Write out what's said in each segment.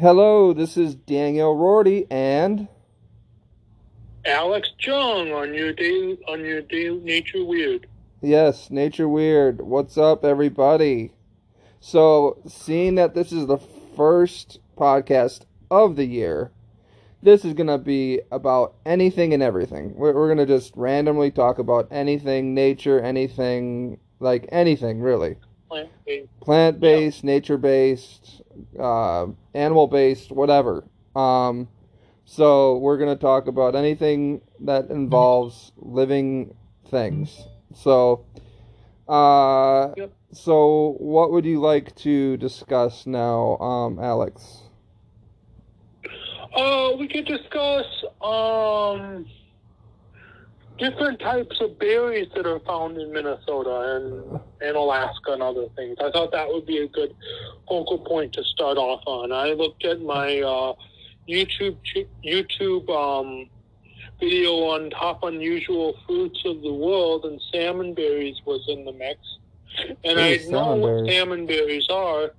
Hello, this is Daniel Rorty and Alex Jung on your on your Nature Weird. yes, Nature Weird. What's up, everybody? So, seeing that this is the first podcast of the year, this is gonna be about anything and everything. We're, we're gonna just randomly talk about anything, nature, anything, like anything really. Plant-based. plant based, nature based, uh, animal based, whatever. Um, so we're gonna talk about anything that involves living things. So, uh, Yep. so what would you like to discuss now, um, Alex? Uh, we could discuss um different types of berries that are found in Minnesota and and Alaska and other things. I thought that would be a good focal point to start off on. I looked at my uh, YouTube YouTube um, video on top unusual fruits of the world, and salmon berries was in the mix. And I know what salmon berries are.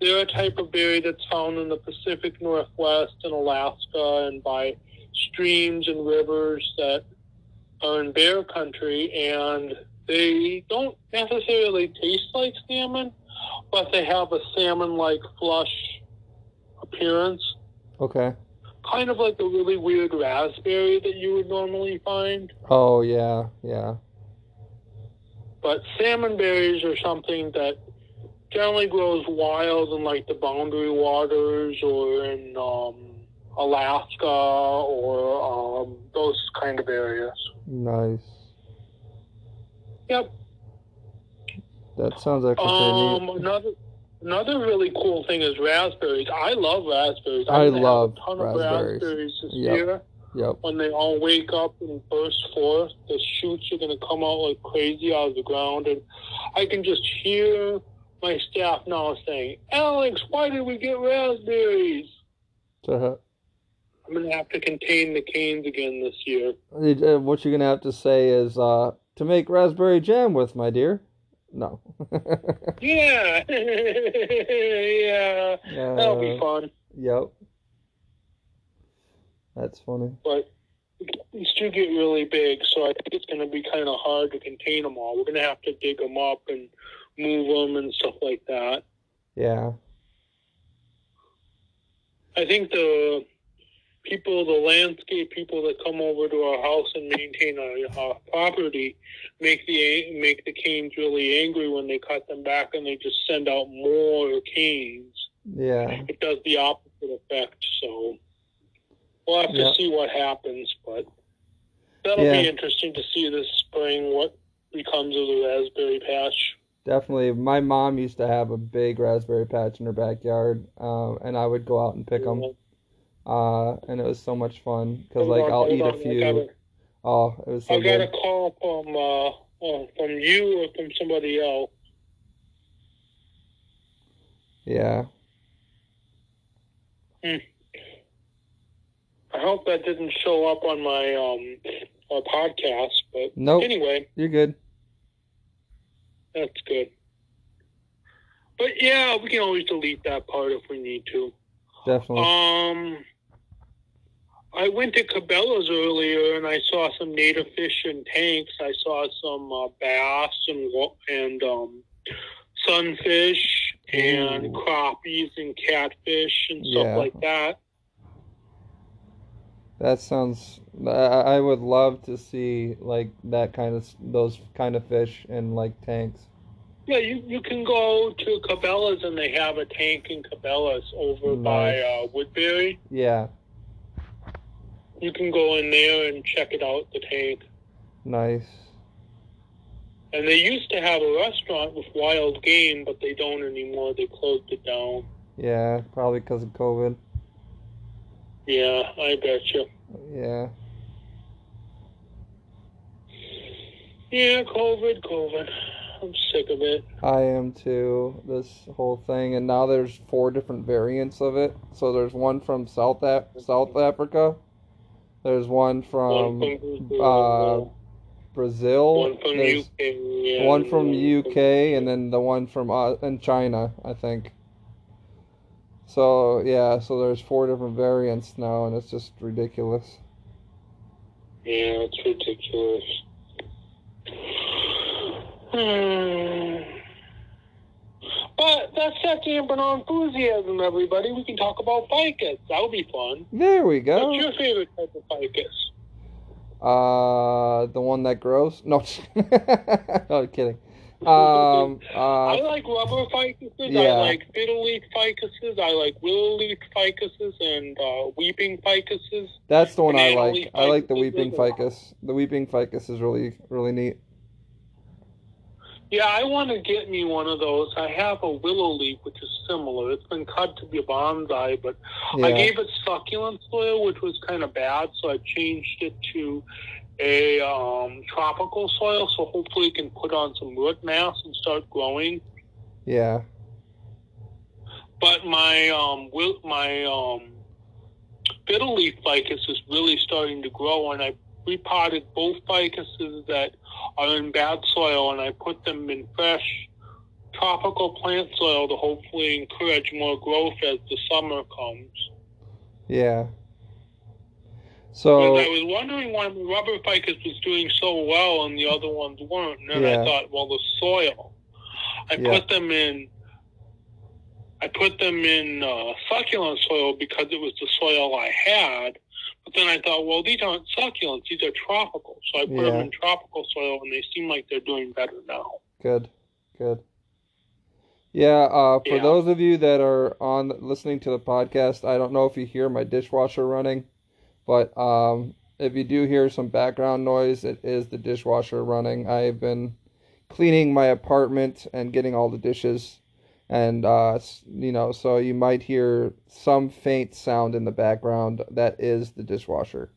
They're a type of berry that's found in the Pacific Northwest and Alaska and by streams and rivers that are in bear country. And they don't necessarily taste like salmon, but they have a salmon like flush appearance. Okay. Kind of like a really weird raspberry that you would normally find. Oh yeah, yeah. But salmon berries are something that generally grows wild in like the boundary waters or in um, Alaska or um, those kind of areas. Nice. Yep. That sounds like Um, another another really cool thing is raspberries. I love raspberries. I have love a ton raspberries. of raspberries this Yep. year. Yep. When they all wake up and burst forth, the shoots are going to come out like crazy out of the ground, and I can just hear my staff now saying, "Alex, why did we get raspberries?" Uh, I'm going to have to contain the canes again this year. uh, what you're gonna have to say is uh, to make raspberry jam with, my dear. No. Yeah, yeah, that'll be Uh, fun. Yep. That's funny. But these do get really big, so I think it's going to be kind of hard to contain them all. We're going to have to dig them up and move them and stuff like that. Yeah. I think the people, the landscape people that come over to our house and maintain our, our property, make the make the canes really angry when they cut them back, and they just send out more canes. Yeah. It does the opposite effect. So we'll have to Yeah. see what happens, but that'll Yeah. be interesting to see this spring what becomes of the raspberry patch. Definitely. My mom used to have a big raspberry patch in her backyard, um, and I would go out and pick them. Uh, and it was so much fun because like on, I'll eat on, a few. gotta- Oh, it was so I got a call from uh, uh, from you or from somebody else. Yeah. I hope that didn't show up on my um uh, podcast, but Nope. anyway, You're good. that's good. But yeah, we can always delete that part if we need to. Definitely. Um, I went to Cabela's earlier and I saw some native fish in tanks. I saw some uh, bass and and um, sunfish and Ooh. crappies and catfish and stuff Yeah. like that. That sounds. I, I would love to see like that kind of those kind of fish in like tanks. Yeah, you, you can go to Cabela's and they have a tank in Cabela's over by uh, Woodbury. Yeah. You can go in there and check it out, the tank. Nice. And they used to have a restaurant with wild game, but they don't anymore. They closed it down. Yeah. Probably because of COVID. Yeah, I bet you. Yeah. Yeah, COVID, COVID. I'm sick of it. I am too. This whole thing, and now there's four different variants of it. So there's one from South Af- South Africa. There's one from uh, Brazil. one from There's UK. Yeah, one from and UK, and then the one from uh, in China, I think. So yeah, so there's four different variants now, and it's just ridiculous. Yeah, it's ridiculous. But that's not dampen our enthusiasm, everybody. We can talk about ficus. That'll be fun. There we go. What's your favorite type of ficus? Uh, the one that grows? No, no kidding. Um, I uh, like rubber ficuses. I like fiddle leaf ficuses. I like willow leaf ficuses and uh, weeping ficuses. that's the one I like. I like the weeping ficus. The weeping ficus is really, really neat. Yeah, I want to get me one of those. I have a willow leaf, which is similar. It's been cut to be a bonsai, but I gave it succulent soil, which was kind of bad, so I changed it to a um, tropical soil, so hopefully it can put on some root mass and start growing. yeah, But my um, wil- my um, fiddle leaf ficus is really starting to grow, and I repotted both ficuses that are in bad soil, and I put them in fresh tropical plant soil to hopefully encourage more growth as the summer comes. yeah. So I was wondering why the rubber ficus was doing so well and the other ones weren't. And then Yeah. I thought, well, the soil. I Yeah. put them in. I put them in uh, succulent soil because it was the soil I had. But then I thought, well, these aren't succulents; these are tropical. So I put them in tropical soil, and they seem like they're doing better now. Good, good. Yeah, uh, for Yeah. those of you that are on listening to the podcast, I don't know if you hear my dishwasher running, but um, if you do hear some background noise, it is the dishwasher running. I've been cleaning my apartment and getting all the dishes, and uh, you know, so you might hear some faint sound in the background. That is the dishwasher.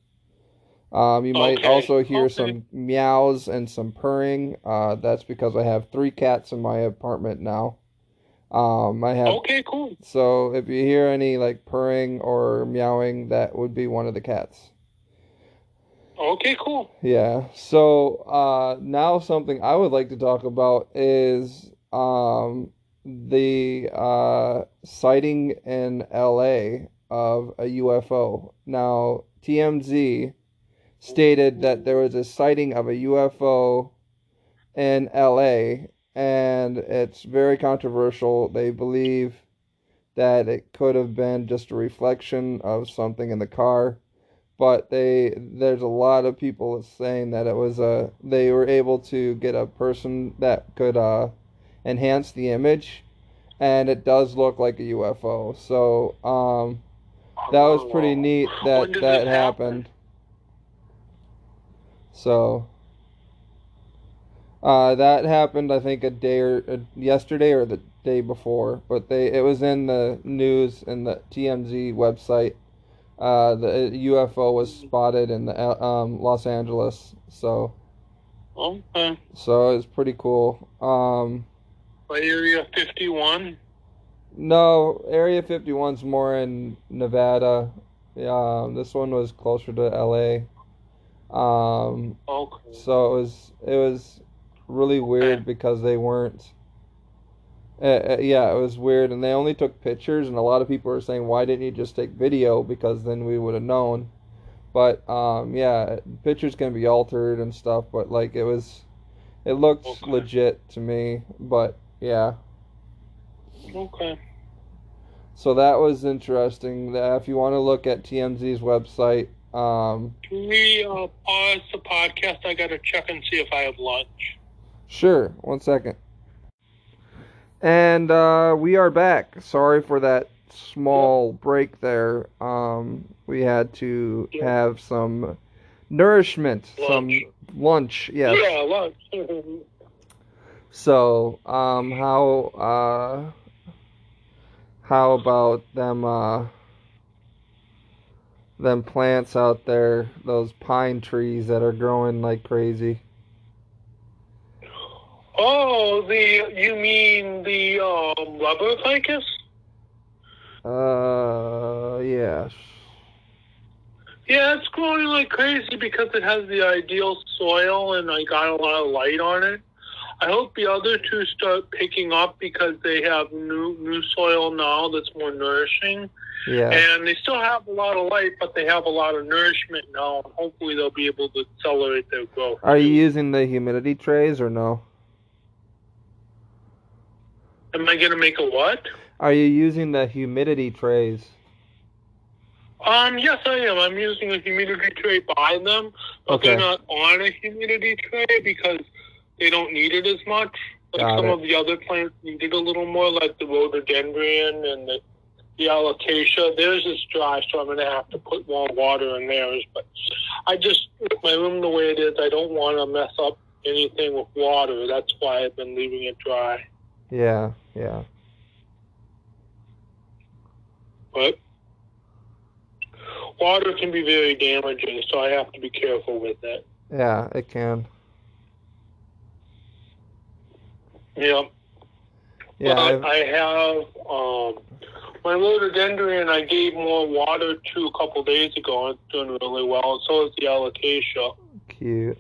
Um, you might Okay, also hear okay. some meows and some purring. Uh, that's because I have three cats in my apartment now. Um, I have Okay, cool. so if you hear any like purring or meowing, that would be one of the cats. Okay, cool. Yeah. So uh, now something I would like to talk about is um, the uh, sighting in LA of a UFO. Now TMZ stated that there was a sighting of a UFO in LA, and it's very controversial. They believe that it could have been just a reflection of something in the car but they there's a lot of people saying that it was a they were able to get a person that could uh enhance the image and it does look like a UFO so um that was pretty neat that that happened. so uh that happened I think a day or uh, yesterday or the day before but they it was in the news in the TMZ website. Uh, the UFO was spotted in the uh, um, Los Angeles, so. Okay. so it's pretty cool. Um, Area 51. no, Area 51's more in Nevada. Um, this one was closer to LA. Um, Okay. so it was it was really weird because they weren't. Uh, yeah, it was weird, and they only took pictures, and a lot of people are saying, "Why didn't you just take video? Because then we would have known." But um, yeah, pictures can be altered and stuff, but like it was, it looked Okay. legit to me. But yeah, Okay. so that was interesting. That if you want to look at TMZ's website, um, Can we uh, pause the podcast? I gotta check and see if I have lunch. Sure, one second. And uh, we are back. Sorry for that small break there. Um, we had to Yeah. have some nourishment, some Lunch. lunch. Yes. Yeah, lunch. So, um, how uh, how about them uh, them plants out there? Those pine trees that are growing like crazy. oh, the you mean the um, rubber ficus? Uh, yes. Yeah, it's growing like crazy because it has the ideal soil and I got a lot of light on it. I hope the other two start picking up because they have new new soil now that's more nourishing. Yeah. And they still have a lot of light, but they have a lot of nourishment now. And hopefully, they'll be able to accelerate their growth. Are you using the humidity trays or no? Am I going to make a what? Are you using the humidity trays? Um, yes, I am. I'm using a humidity tray by them, but Okay. they're not on a humidity tray because they don't need it as much. Like Got some it. of the other plants need it a little more, like the rhododendron and the, the alocasia. Theirs is dry, so I'm going to have to put more water in theirs. But I just, with my room the way it is, I don't want to mess up anything with water. That's why I've been leaving it dry. Yeah, yeah. But water can be very damaging, so I have to be careful with it. Yeah, it can. Yeah. Yeah, I've- I have um, my rhododendron. I gave more water to a couple days ago. and It's doing really well. And so is the alocasia. cute.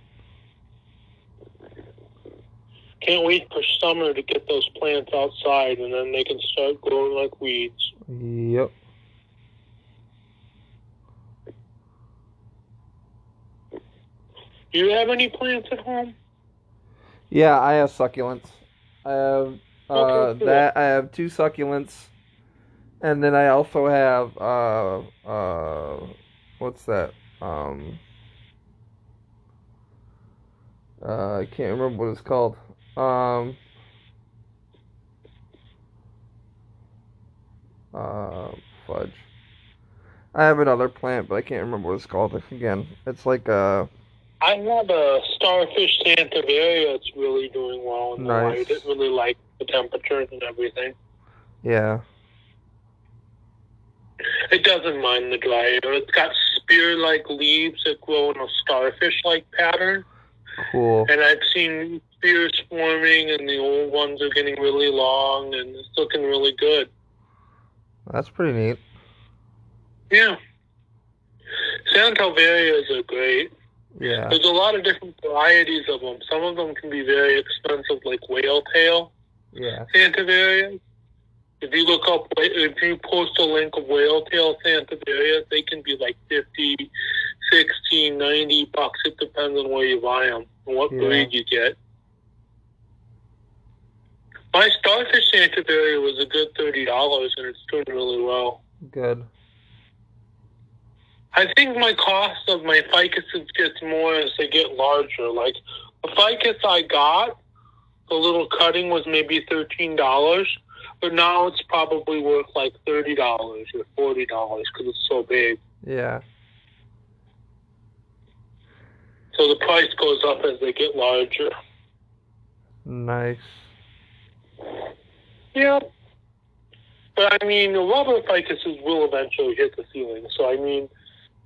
Can't wait for summer to get those plants outside, and then they can start growing like weeds. Yep. Do you have any plants at home? Yeah, I have succulents. I have uh that I have two succulents. And then I also have uh uh what's that? Um uh I can't remember what it's called. Um uh fudge. I have another plant, but I can't remember what it's called. Again, it's like uh I have a starfish Sansevieria. It's really doing well in the Nice. light. It really likes the temperatures and everything. yeah. It doesn't mind the dry air. It's got spear-like leaves that grow in a starfish-like pattern. Cool. And I've seen spears forming, and the old ones are getting really long, and it's looking really good. That's pretty neat. Yeah. Sansevierias are great. Yeah. There's a lot of different varieties of them. Some of them can be very expensive, like whale tail Yeah. Sansevierias. If you look up, if you post a link of whale tail Sansevierias, they can be like 50, 60, 90 bucks. It depends on where you buy them and what Yeah. breed you get. My starfish Sansevieria was a good $30 and it's doing really well. Good. I think my cost of my ficuses gets more as they get larger. Like the ficus I got, the little cutting was maybe thirteen dollars, but now it's probably worth like thirty dollars or forty dollars because it's so big. Yeah. So the price goes up as they get larger. Nice. Yeah. But I mean, the rubber ficuses will eventually hit the ceiling. So I mean,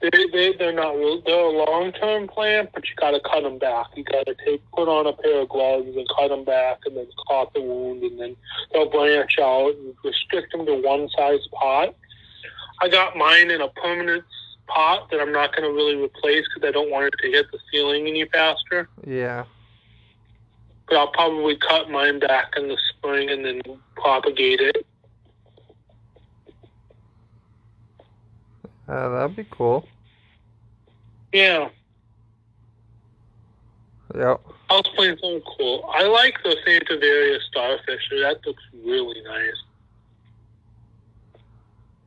they they they're not real. They're a long term plant, but you got to cut them back. You got to take put on a pair of gloves and cut them back, and then caught the wound, and then they'll branch out and restrict them to one size pot. I got mine in a permanent pot that I'm not going to really replace because I don't want it to hit the ceiling any faster. Yeah. But I'll probably cut mine back in the spring and then propagate it. Uh, that'd be cool. Yeah. Yep. House plants are cool. I like the Sansevieria starfish. That looks really nice.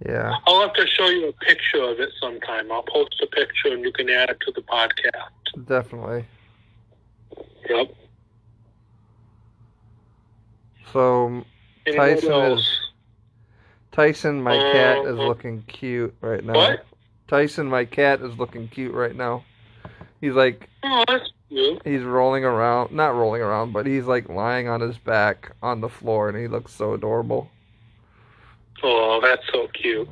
Yeah. I'll have to show you a picture of it sometime. I'll post a picture and you can add it to the podcast. Definitely. Yep. So Tyson is Tyson, my cat, is Uh, looking cute right now. What? Tyson, my cat, is looking cute right now. He's like Oh, that's cute. he's rolling around, not rolling around, but he's like lying on his back on the floor, and he looks so adorable. Oh, that's so cute.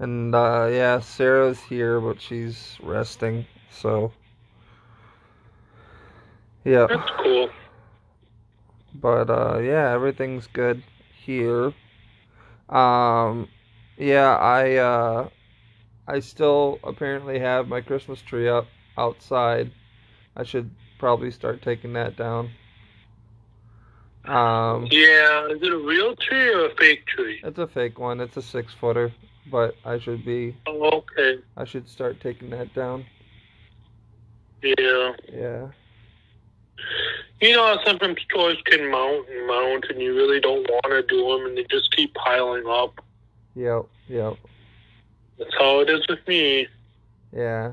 And uh, yeah, Sarah's here, but she's resting. So yeah. That's cool. But uh yeah, everything's good here. Um yeah, I uh I still apparently have my Christmas tree up outside. I should probably start taking that down. Um, Yeah, is it a real tree or a fake tree? it's a fake one. It's a six footer, but I should be. Oh, okay. I should start taking that down. Yeah. Yeah. You know how sometimes stores can mount and mount, and you really don't want to do them, and they just keep piling up. Yep. Yep. That's how it is with me. Yeah.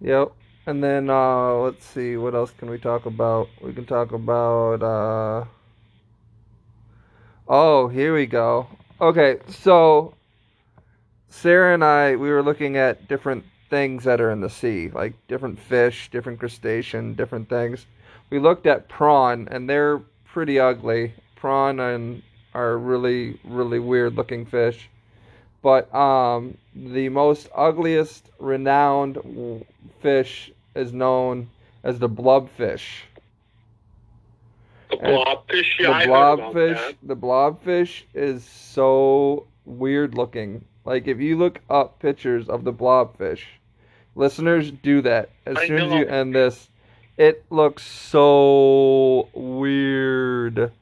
Yep. And then uh let's see, what else can we talk about? We can talk about uh Oh, here we go. Okay, so Sarah and I we were looking at different things that are in the sea, like different fish, different crustacean, different things. We looked at prawn and they're pretty ugly. Prawn and are really really weird looking fish. But um the most ugliest renowned fish is known as the blobfish. The blobfish, yeah, the I heard about blobfish, the blobfish is so weird looking. Like if you look up pictures of the blobfish, listeners do that as I soon as you end this. It looks so weird.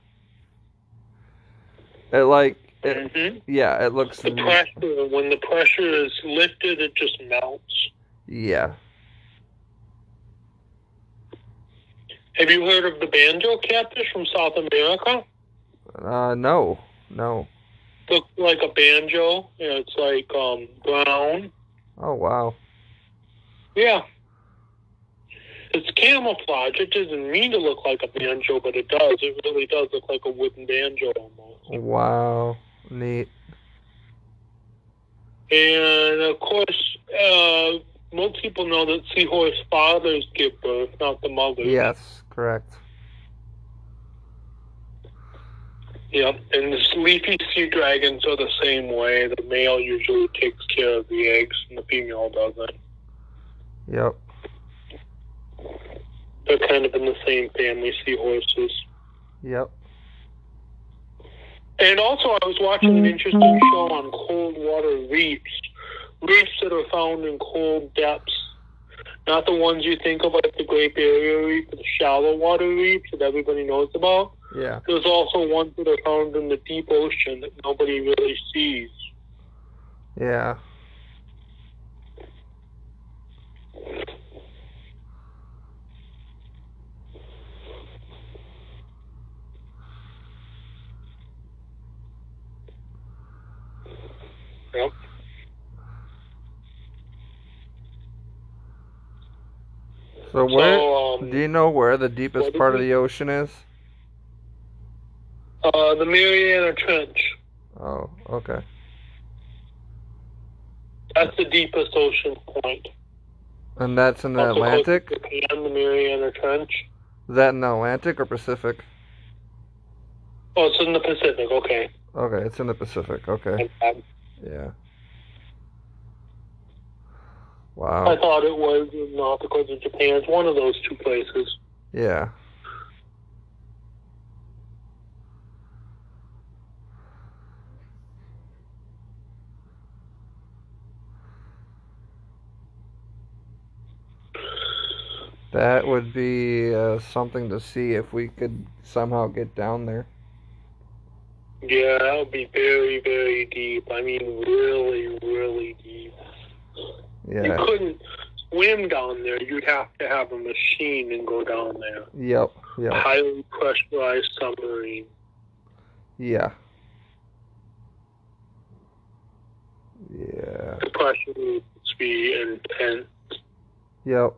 It like it, hmm yeah, it looks The pressure, when the pressure is lifted, it just melts. yeah. Have you heard of the banjo catfish from South America? Uh no. No. Look like a banjo. Yeah, it's like um brown. Oh wow. Yeah. It's camouflage. It doesn't mean to look like a banjo, but it does. It really does look like a wooden banjo almost. Wow. Neat. And of course, uh, most people know that seahorse fathers give birth, not the mothers. Yes, correct. Yep. And the leafy sea dragons are the same way. The male usually takes care of the eggs, and the female doesn't. Yep. They're kind of in the same family, seahorses. Yep. And also, I was watching an interesting show on cold water reefs. Reefs that are found in cold depths. Not the ones you think of like the Great Barrier Reef, the shallow water reefs that everybody knows about. Yeah. There's also ones that are found in the deep ocean that nobody really sees. Yeah. Yep. So where So, um, do you know where the deepest part of the ocean is? Uh, the Mariana Trench. Oh, okay. That's the deepest ocean point. And that's in the Also close to Atlantic? Japan, the Mariana Trench. Is that in the Atlantic or Pacific? Oh, it's in the Pacific. Okay. Okay, it's in the Pacific. Okay. Yeah. Wow. I thought it was not because of Japan. It's one of those two places. Yeah. That would be uh, something to see if we could somehow get down there. Yeah, that would be very, very deep. I mean, really, really deep. Yeah. You couldn't swim down there. You'd have to have a machine and go down there. Yep. A Yep. highly pressurized submarine. Yeah. Yeah. The pressure would be intense. Yep.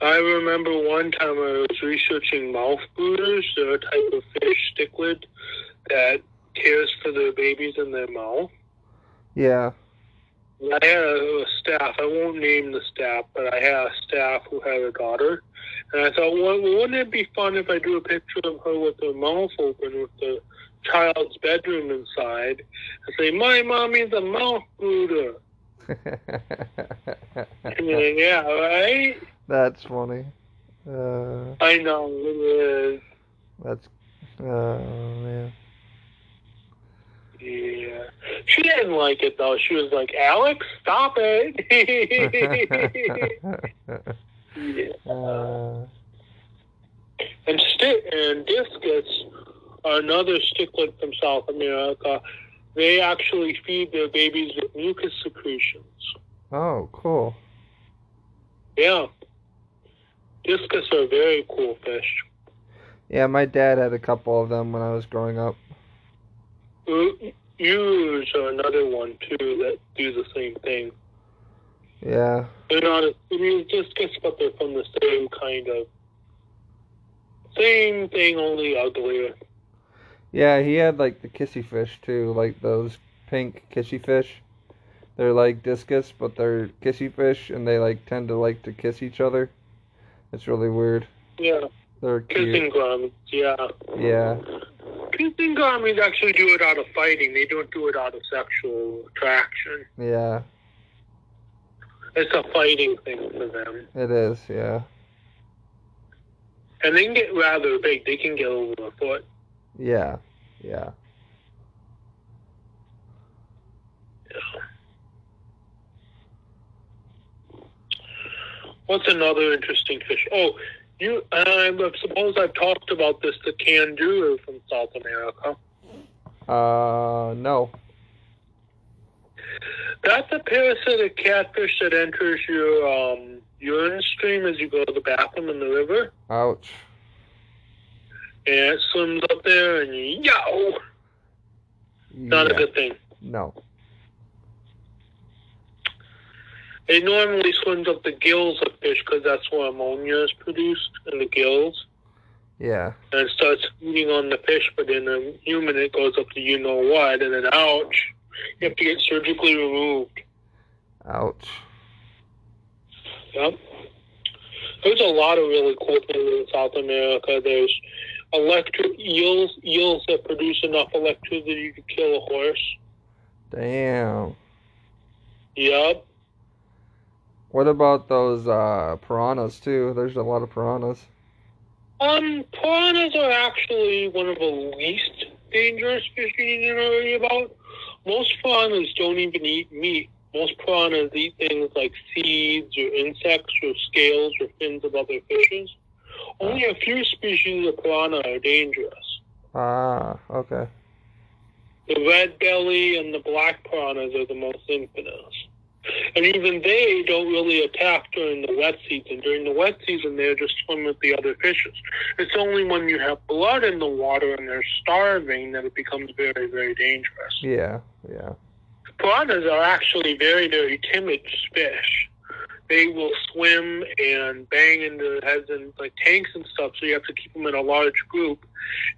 I remember one time I was researching mouth brooders. They're a type of fish cichlid that cares for their babies in their mouth. Yeah. I had a, a staff. I won't name the staff, but I had a staff who had a daughter, and I thought, well, wouldn't it be fun if I drew a picture of her with her mouth open, with the child's bedroom inside, and say, "My mommy's a mouth brooder." Yeah, right. That's funny. Uh, I know it is. That's. Oh man. Yeah. She didn't like it though. She was like, Alex, stop it. yeah. uh, And stick and discus are another cichlid from South America. They actually feed their babies with mucus secretions. oh, cool. Yeah. Discus are very cool fish. Yeah, my dad had a couple of them when I was growing up. Ewes are another one too that do the same thing. Yeah. They're not as I mean discus, but they're from the same kind of same thing, only uglier. Yeah, he had like the kissy fish too, like those pink kissy fish. They're like discus, but they're kissy fish, and they like tend to like to kiss each other. It's really weird. Yeah. They're cute. Kissing gouramis, yeah. Yeah. Kissing gouramis actually do it out of fighting. They don't do it out of sexual attraction. Yeah, It's a fighting thing for them. it is. Yeah. And they can get rather big. They can get over a foot. Yeah. Yeah. What's another interesting fish? Oh, you. I suppose I've talked about this. The candiru from South America. Uh, no. That's a parasitic catfish that enters your um, urine stream as you go to the bathroom in the river, Ouch. and it swims up there, and yow, not a good thing. No. It normally swims up the gills of fish because that's where ammonia is produced in the gills, Yeah. and it starts feeding on the fish. But in a human, it goes up to you know what, and then ouch, you have to get surgically removed. Ouch. Yep. There's a lot of really cool things in South America. There's electric eels, eels that produce enough electricity to kill a horse. Damn. Yep. What about those uh piranhas too? There's a lot of piranhas. Um, piranhas are actually one of the least dangerous fish you need to worry about. Most piranhas don't even eat meat. Most piranhas eat things like seeds or insects or scales or fins of other fishes. Only a few species of piranha are dangerous. Ah, okay. The red belly and the black piranhas are the most infamous. And even they don't really attack during the wet season. During the wet season, they're just swim with the other fishes. It's only when you have blood in the water and they're starving that it becomes very, very dangerous. Yeah, yeah. Piranhas are actually very, very timid fish. They will swim and bang into heads and like tanks and stuff, so you have to keep them in a large group.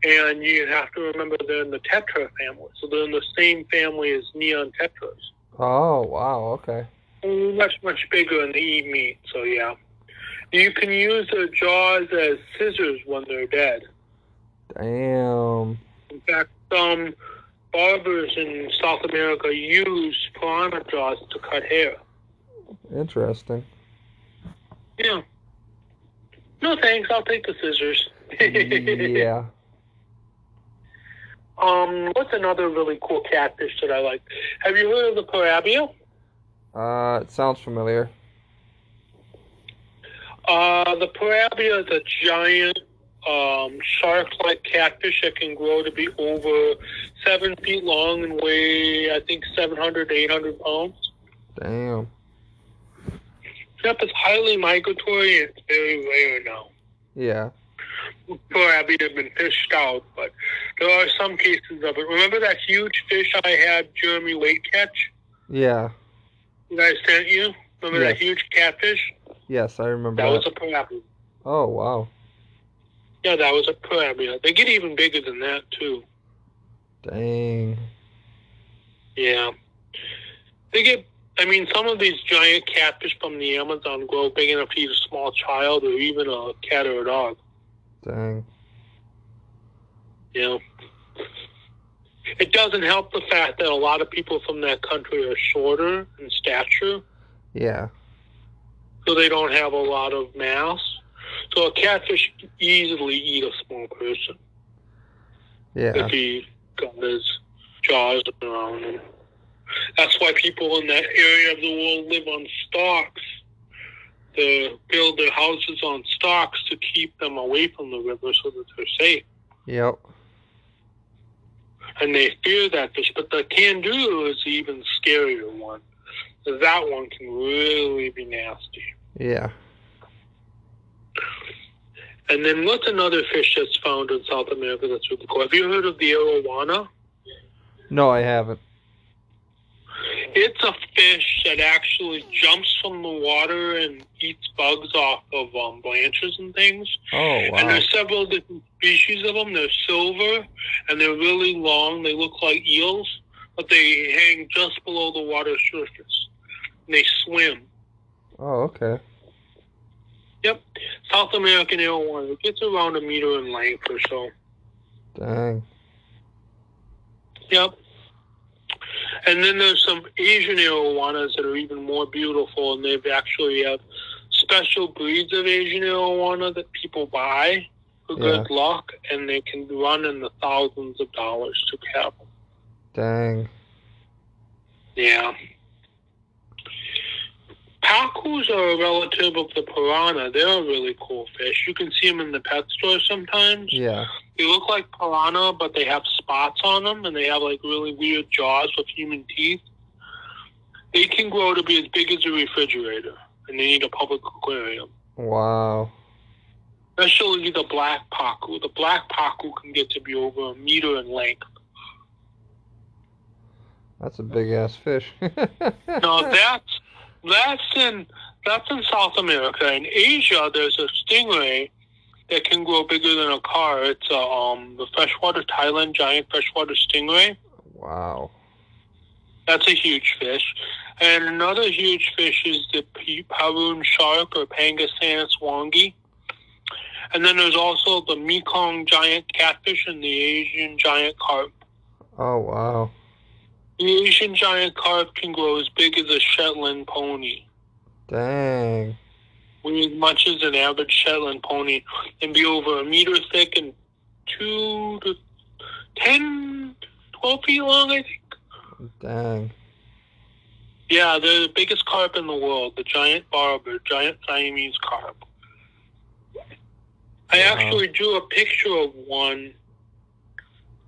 And you have to remember they're in the tetra family, so they're in the same family as neon tetras. Oh, wow, okay. much much bigger than eat meat. So yeah, you can use their jaws as scissors when they're dead. Damn. In fact, some barbers in South America use piranha jaws to cut hair. Interesting. Yeah. No thanks. I'll take the scissors. yeah. Um, what's another really cool catfish that I like? Have you heard of the piraiba? Uh, it sounds familiar. Uh, the piraiba is a giant um, shark-like catfish that can grow to be over seven feet long and weigh, I think, 700 to 800 pounds. Damn. Yep, it's highly migratory and it's very rare now. Yeah. Piraiba have been fished out, but there are some cases of it. Remember that huge fish I had Jeremy Wade catch Yeah. that I sent you? Remember that huge catfish? Yes, I remember That that. was a piraiba. Oh, wow. Yeah, that was a piraiba. They get even bigger than that, too. Dang. Yeah. They get, I mean, some of these giant catfish from the Amazon grow big enough to eat a small child or even a cat or a dog. Dang. You know? It doesn't help the fact that a lot of people from that country are shorter in stature, Yeah. so they don't have a lot of mass. So a catfish can easily eat a small person. Yeah. if he got his jaws around him. That's why people in that area of the world live on stalks. To build their houses on stocks to keep them away from the river so that they're safe. Yep. And they fear that fish. But the candiru is the even scarier one. That one can really be nasty. Yeah. And then what's another fish that's found in South America that's really cool? Have you heard of the arowana? No, I haven't. It's a fish that actually jumps from the water and eats bugs off of um, branches and things. Oh wow. And there's several different species of them. They're silver and they're really long. They look like eels, but they hang just below the water surface. And they swim. Oh okay. Yep. South American arowana. It gets around a meter in length or so. Dang. Yep. And then there's some Asian arowanas that are even more beautiful, and they've actually have special breeds of Asian arowana that people buy for good luck, and they can run in the thousands of dollars to have. them. Dang. Yeah. Pacus are a relative of the piranha. They're a really cool fish. You can see them in the pet store sometimes. Yeah. They look like piranha, but they have spots on them, and they have like really weird jaws with human teeth. They can grow to be as big as a refrigerator, and they need a public aquarium. Wow. Especially the black pacu. The black pacu can get to be over a meter in length. That's a big ass fish. no, that's that's in that's in South America. In Asia, there's a stingray that can grow bigger than a car. It's a, um the freshwater Thailand giant freshwater stingray. wow. That's a huge fish. And another huge fish is the P- Paroon shark or Pangasanus wangi. And then there's also the Mekong giant catfish and the Asian giant carp. Oh wow. The Asian giant carp can grow as big as a Shetland pony. Dang. Weigh as much as an average Shetland pony and be over a meter thick and two to 10, 12 feet long, I think. Dang. Yeah, they're the biggest carp in the world, the giant barber, giant Siamese carp. I Wow. actually drew a picture of one.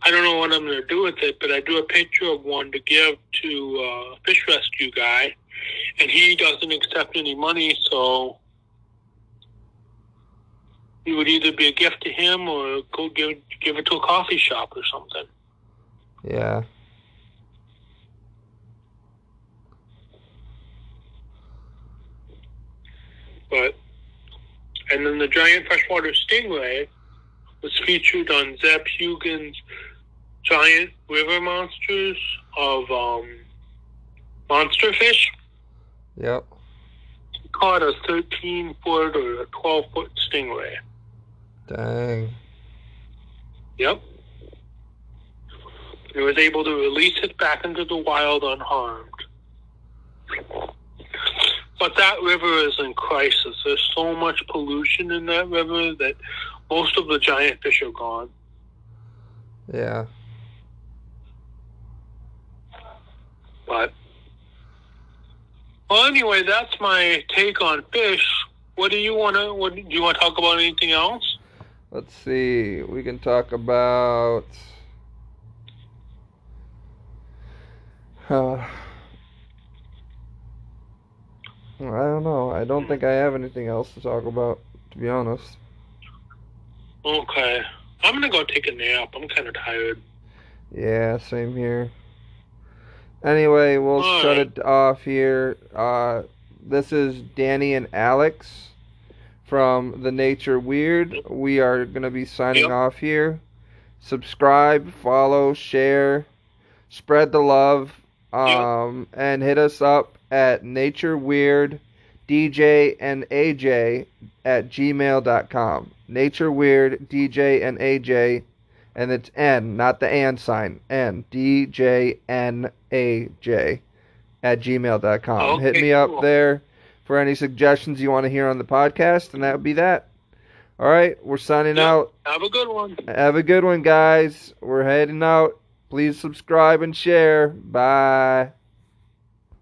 I don't know what I'm going to do with it, but I drew a picture of one to give to uh, a fish rescue guy, and he doesn't accept any money, so it would either be a gift to him or go give give it to a coffee shop or something. Yeah. But and then the giant freshwater stingray was featured on Zeb Hogan's giant river monsters of um, monster fish. Yep. He caught a 13 foot or a 12 foot stingray. Dang. Yep. He was able to release it back into the wild unharmed. But that river is in crisis. There's so much pollution in that river that most of the giant fish are gone. Yeah. But well, anyway, that's my take on fish. What do you want to? What do you want to talk about? Anything else? Let's see. We can talk about. Uh, I don't know. I don't think I have anything else to talk about, to be honest. Okay, I'm gonna go take a nap. I'm kind of tired. Yeah, same here. Anyway, we'll All shut right. it off here. Uh, this is Danny and Alex from The Nature Weird. We are going to be signing Yep. off here. Subscribe, follow, share, spread the love, um, and hit us up at Nature Weird DJ and AJ at gmail.com. Nature Weird DJ and AJ and it's N, not the and sign. N D J N A J at gmail.com. Hit Okay, me up cool. there for any suggestions you want to hear on the podcast, and that would be that. All right, we're signing Yep. out. Have a good one. Have a good one, guys. We're heading out. Please subscribe and share. Bye.